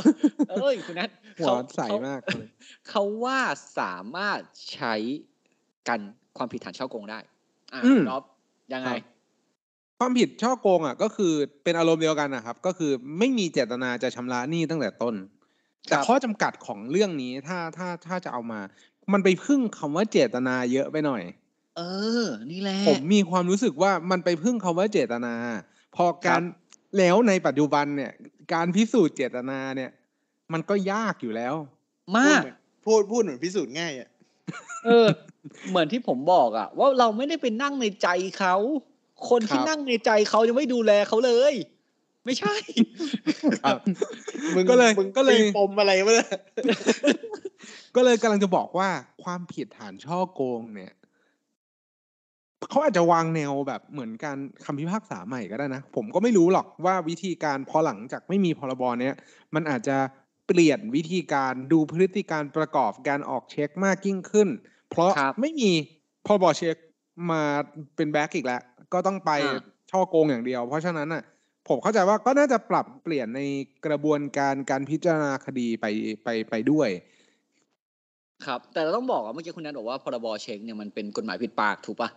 เอ้ยคุณนัทหัวเขาใสเขามากเลยเขาว่าสามารถใช้กันความผิดฐานช่อโกงได้ อะอืมรอบยังไงครับความผิดช่อโกงอะ ก็คือเป็นอารมณ์เดียวกันนะครับ ก็คือไม่มีเจตนาจะชำระหนี้ตั้งแต่ต้น แต่ครับข้อจำกัดของเรื่องนี้ถ้าถ้าถ้าจะเอามา มันไปพึ่งคำว่าเจตนาเยอะไปหน่อย เออ นี่แหละผมมีความรู้สึกว่ามันไปพึ่งคำว่าเจตนา พอการแล้วในปัจจุบันเนี่ย การพิสูจน์เจตนาเนี่ย มันก็ยากอยู่แล้ว มากพูดพูดเหมือนพิสูจน์ง่ายอะเออ เหมือนที่ผมบอกอะว่าเราไม่ได้ไปนั่งในใจเขา คนที่ครับนั่งในใจเขายังไม่ดูแลเขาเลย ไม่ใช่ครับมึงก็เลยมึงก็เลยตีปมอะไรวะเนี่ยก็เลยกำลังจะบอกว่าความผิดฐานช่อโกงเนี่ย เขาอาจจะวางแนวแบบเหมือนการคำพิพากษาใหม่ก็ได้นะ ผมก็ไม่รู้หรอกว่าวิธีการพอหลังจากไม่มีพรบเนี้ยมันอาจจะเปลี่ยนวิธีการดูพฤติการประกอบการออกเช็คมากยิ่งขึ้น เพราะครับไม่มีพรบเช็คมาเป็นแบ็กอีกแล้ว ก็ต้องไปอ่าช่อโกงอย่างเดียว เพราะฉะนั้นอะผมเข้าใจว่าก็น่าจะปรับเปลี่ยนในกระบวนการการพิจารณาคดีไปไปไปด้วย ครับ แต่เราต้องบอกว่าเมื่อกี้คุณแนทบอกว่าพรบเช็คเนี่ยมันเป็นกฎหมายปิดปากถูกปะ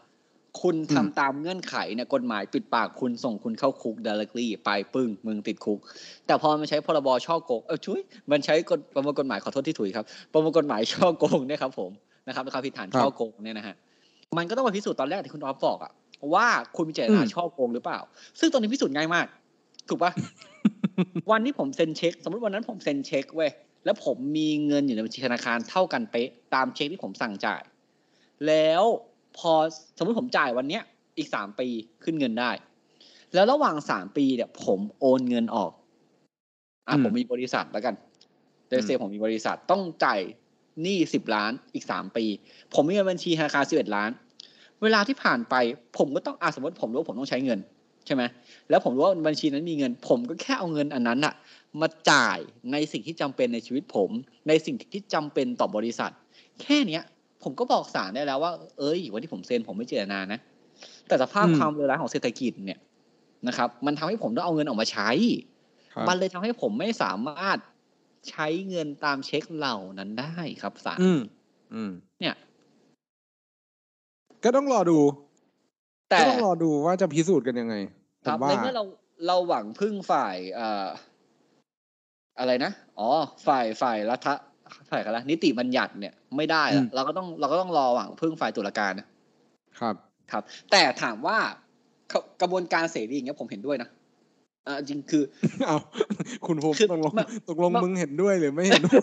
คุณทำอืมตามเงื่อนไขเนี่ยกฎหมายปิดปากคุณส่งคุณเข้าคุก directly ไปปึ้งมึงติดคุก แต่พอมันใช้พรบช่อโกงเออช่วยมันใช้กฎประมวลกฎหมายขอโทษที่ถุยครับ ประมวลกฎหมายช่อโกงเนี่ยครับผมนะครับในความผิดฐานช่อโกงเนี่ยนะฮะมันก็ต้องมาพิสูจน์ตอนแรกที่คุณออฟบอกอะว่าคุณมีเจตนาอืมช่อโกงหรือเปล่า ซึ่งตอนนี้พิสูจน์ง่ายมาก ถูกปะวันที่ผมเซ็นเช็ค สมมติวันนั้นผมเซ็นเช็คเว้ยแล้วผมมีเงินอยู่ในบัญชีธนาคารเท่ากันเป๊ะตามเช็คที่ผมสั่งจ่าย แล้ว พอสมมติผมจ่ายวันเนี้ยอีกสามปีขึ้นเงินได้ แล้วระหว่างสามปีเนี่ย ผมโอนเงินออกอะอืมผมมีบริษัทแล้วกันเดซเซผมมีบริษัทต้องจ่ายหนี้สิบล้านอีกสามปี ผมมีเงินบัญชีธนาคารสิบเอ็ดล้าน เวลาที่ผ่านไป ผมก็ต้องอะสมมติผมรู้ว่าผมต้องใช้เงินใช่ไหมแล้วผมรู้ว่าบัญชีนั้นมีเงิน ผมก็แค่เอาเงินอันนั้นอะมาจ่ายในสิ่งที่จำเป็นในชีวิตผม ในสิ่งที่จำเป็นต่อบริษัท แค่เนี้ย ผมก็บอกศาลได้แล้วว่า เอ้ย วันที่ผมเซ็นผมไม่เจตนานะ แต่สภาพอืมความเลวร้ายของเศรษฐกิจเนี่ยนะครับ มันทำให้ผมต้องเอาเงินออกมาใช้ครับมันเลยทำให้ผมไม่สามารถใช้เงินตามเช็คเหล่านั้นได้ครับศาลอืมอืมเนี่ย ก็ต้องรอดู แต่ก็ต้องรอดูว่าจะพิสูจน์กันยังไงผครับมว่าในเมื่อเราเราหวังพึ่งฝ่ายเอ่ออะไรนะ อ๋อ ฝ่ายฝ่ายรัฐ ฝ่ายอะไรนิติบัญญัติเนี่ยไม่ได้ละเราก็ต้องเราก็ต้องรอหวังพึ่งฝ่ายตุลาการนะครับครับ แต่ถามว่ากระกระบวนการเสรีอย่างเงี้ยผมเห็นด้วยนะอ่าจริงคือเอาคุณภูมิคือตกลงมันตกลงมันมึงเห็นด้วยหรือไม่เห็นด้วย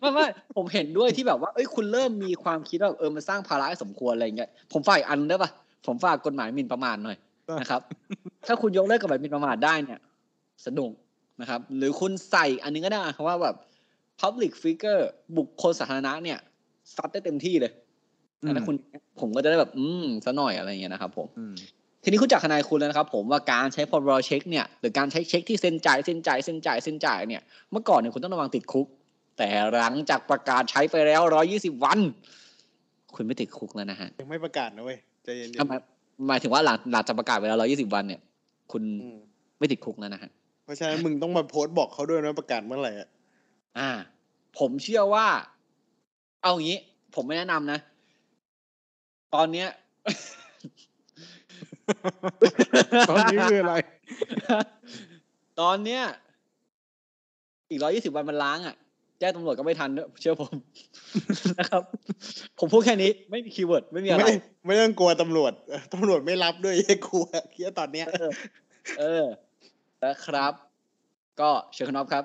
ไม่ไม่ผมเห็นด้วยที่แบบว่าเอ้ยคุณเริ่มมีความคิดว่าเออมันสร้างภาระให้สมควรอะไรเงี้ยผมฝากอีกอันได้ปะผมฝากกฎหมายหมิ่นประมาทหน่อยได้นะครับ ถ้าคุณยกเลิกกฎหมายหมิ่นประมาทได้เนี่ย สนุกนะครับ หรือคุณใส่อันนึงก็ได้คำว่าแบบ public figure บุคคลสาธารณะเนี่ยซัดได้เต็มที่เลยอืมถ้าคุณผมก็จะได้แบบ อืมซะหน่อยอะไรเงี้ยนะครับผมอืมทีนี้คุณจากทนายคุณแล้วนะครับ ผมว่าการใช้พรบเช็คเนี่ยหรือการใช้เช็คที่เซ็นจ่ายเซ็นจ่ายเซ็นจ่ายเซ็นจ่ายเนี่ยเมื่อก่อนเนี่ยคุณต้องระวังติดคุก แต่หลังจากประกาศใช้ไปแล้วร้อยี่สิบวัน คุณไม่ติดคุกแล้วนะฮะยังไม่ประกาศนะเว้ยใจเย็นหมายหมายถึงว่าหลังหลังจากประกาศไปแล้วร้อยี่สิบวันเนี่ย คุณๆอืมไม่ติดคุกแล้วนะฮะเพราะฉะนั้นมึงต้องมาโพสต์บอกเขาด้วยนะประกาศเมื่อไหร่อะ อ่า ผมเชื่อว่า เอางี้ ผมไม่แนะนำนะ ตอนเนี้ย ตอนนี้คืออะไร ตอนเนี้ย อีกร้อยี่สิบวันมันล้างอะ แจ้งตำรวจก็ไม่ทันด้วยเชื่อผมนะครับ ผมพูดแค่นี้ ไม่มี keyword ไม่มีอะไร ไม่ไม่ต้องกลัวตำรวจเออตำรวจไม่รับด้วยไอ้กลัวเคียตอนเนี้ย เออเออนะครับ ก็เชิญคุณอ๊อฟครับ